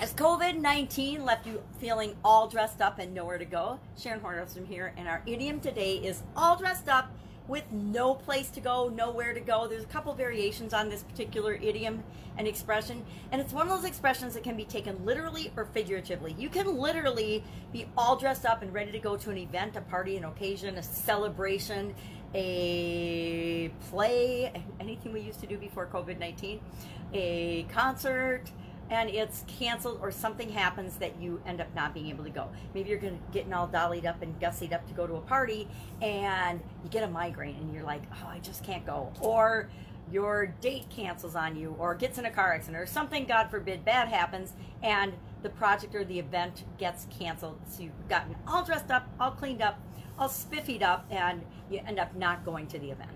Has COVID 19 left you feeling all dressed up and nowhere to go? Sharon Hornistrom here, and our idiom today is all dressed up with no place to go, nowhere to go. There's a couple variations on this particular idiom and expression, and it's one of those expressions that can be taken literally or figuratively. You can literally be all dressed up and ready to go to an event, a party, an occasion, a celebration, a play, anything we used to do before COVID 19, a concert and it's canceled or something happens that you end up not being able to go. Maybe you're getting all dollied up and gussied up to go to a party and you get a migraine and you're like, oh, I just can't go. Or your date cancels on you or gets in a car accident or something, God forbid, bad happens and the project or the event gets canceled. So you've gotten all dressed up, all cleaned up, all spiffied up, and you end up not going to the event.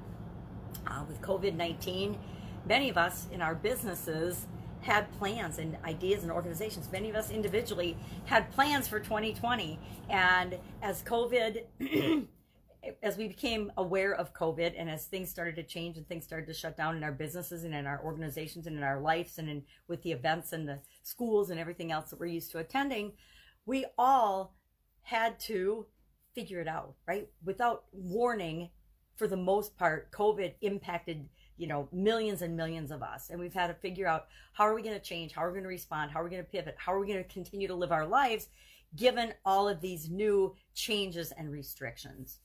Uh, with COVID 19, many of us in our businesses had plans and ideas and organizations. Many of us individually had plans for 2020. And as COVID, as we became aware of COVID and as things started to change and things started to shut down in our businesses and in our organizations and in our lives and in with the events and the schools and everything else that we're used to attending, we all had to figure it out, right? Without warning, for the most part, COVID impacted you know millions and millions of us. And we've had to figure out how are we going to change? How are we going to respond? How are we going to pivot? How are we going to continue to live our lives given all of these new changes and restrictions?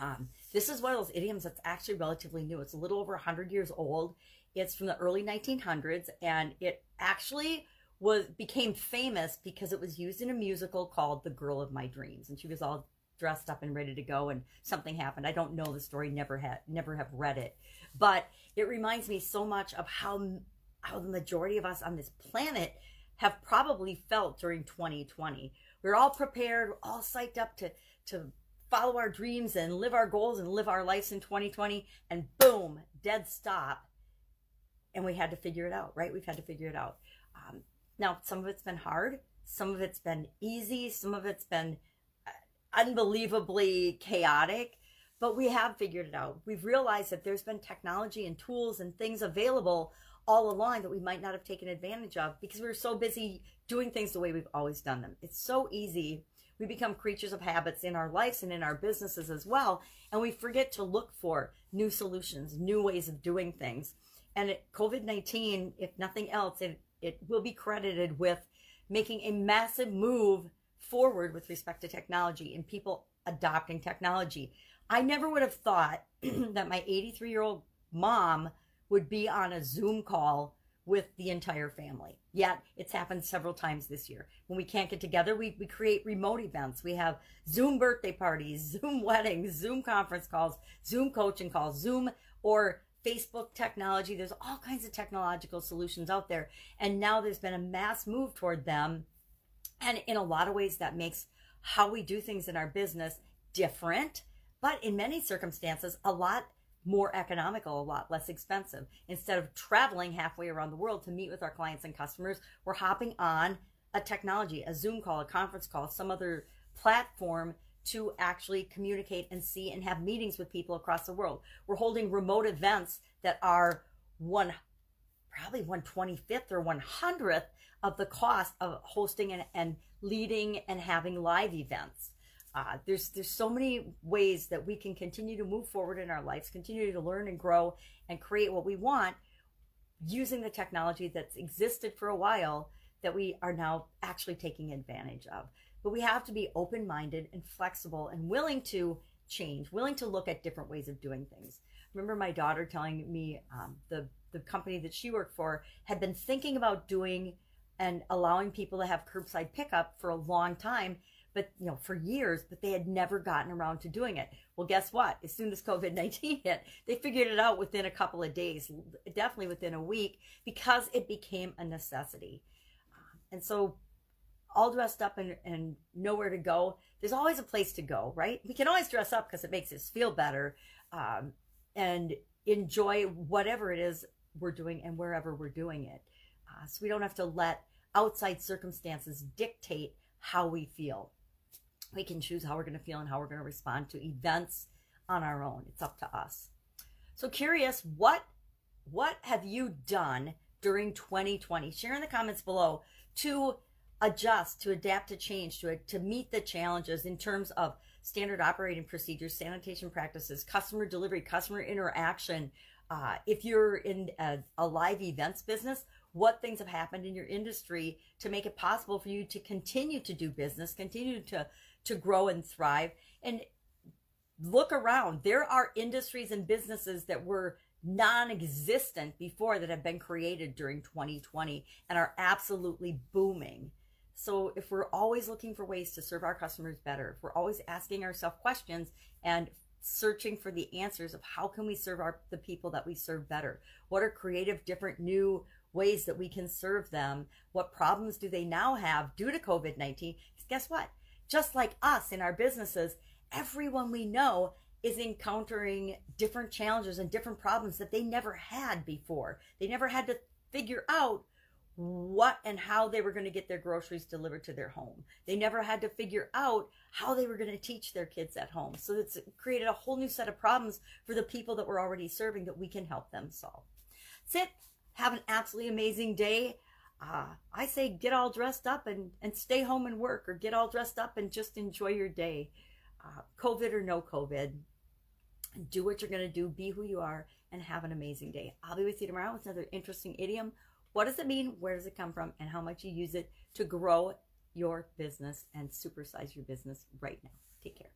Um, this is one of those idioms that's actually relatively new. It's a little over 100 years old. It's from the early 1900s and it actually was became famous because it was used in a musical called the girl of my dreams and she was all dressed up and ready to go and something happened. I don't know the story, never had never have read it. But it reminds me so much of how how the majority of us on this planet have probably felt during 2020. We're all prepared, all psyched up to to follow our dreams and live our goals and live our lives in 2020 and boom, dead stop. And we had to figure it out, right? We've had to figure it out. Um, now, some of it's been hard, some of it's been easy, some of it's been unbelievably chaotic, but we have figured it out. We've realized that there's been technology and tools and things available all along that we might not have taken advantage of because we were so busy doing things the way we've always done them. It's so easy. We become creatures of habits in our lives and in our businesses as well. And we forget to look for new solutions, new ways of doing things. And COVID 19, if nothing else, it, it will be credited with making a massive move forward with respect to technology and people adopting technology. I never would have thought that my 83 year old mom would be on a Zoom call with the entire family. Yet it's happened several times this year. When we can't get together, we, we create remote events. We have Zoom birthday parties, Zoom weddings, Zoom conference calls, Zoom coaching calls, Zoom or Facebook technology. There's all kinds of technological solutions out there. And now there's been a mass move toward them and in a lot of ways, that makes how we do things in our business different, but in many circumstances, a lot more economical, a lot less expensive. Instead of traveling halfway around the world to meet with our clients and customers, we're hopping on a technology, a Zoom call, a conference call, some other platform to actually communicate and see and have meetings with people across the world. We're holding remote events that are one probably 125th or 100th of the cost of hosting and, and leading and having live events. Uh, there's there's so many ways that we can continue to move forward in our lives, continue to learn and grow and create what we want using the technology that's existed for a while that we are now actually taking advantage of. But we have to be open minded and flexible and willing to change, willing to look at different ways of doing things. remember my daughter telling me um, the the company that she worked for had been thinking about doing and allowing people to have curbside pickup for a long time but you know for years but they had never gotten around to doing it. Well guess what? As soon as covid-19 hit they figured it out within a couple of days definitely within a week because it became a necessity. And so all dressed up and, and nowhere to go there's always a place to go right we can always dress up because it makes us feel better um, and enjoy whatever it is we're doing and wherever we're doing it uh, so we don't have to let outside circumstances dictate how we feel. We can choose how we're going to feel and how we're going to respond to events on our own. It's up to us. So curious, what what have you done during 2020? Share in the comments below to adjust, to adapt to change, to, to meet the challenges in terms of standard operating procedures, sanitation practices, customer delivery, customer interaction. Uh, if you're in a, a live events business, what things have happened in your industry to make it possible for you to continue to do business, continue to to grow and thrive. And look around. There are industries and businesses that were non-existent before that have been created during 2020 and are absolutely booming. So if we're always looking for ways to serve our customers better, if we're always asking ourselves questions and searching for the answers of how can we serve our the people that we serve better? What are creative different new ways that we can serve them? What problems do they now have due to COVID-19? Guess what? Just like us in our businesses, everyone we know is encountering different challenges and different problems that they never had before. They never had to figure out what and how they were going to get their groceries delivered to their home. They never had to figure out how they were going to teach their kids at home. So it's created a whole new set of problems for the people that we're already serving that we can help them solve. That's it. Have an absolutely amazing day. Uh, I say get all dressed up and, and stay home and work, or get all dressed up and just enjoy your day. Uh, COVID or no COVID, do what you're going to do, be who you are, and have an amazing day. I'll be with you tomorrow with another interesting idiom. What does it mean? Where does it come from? And how much you use it to grow your business and supersize your business right now. Take care.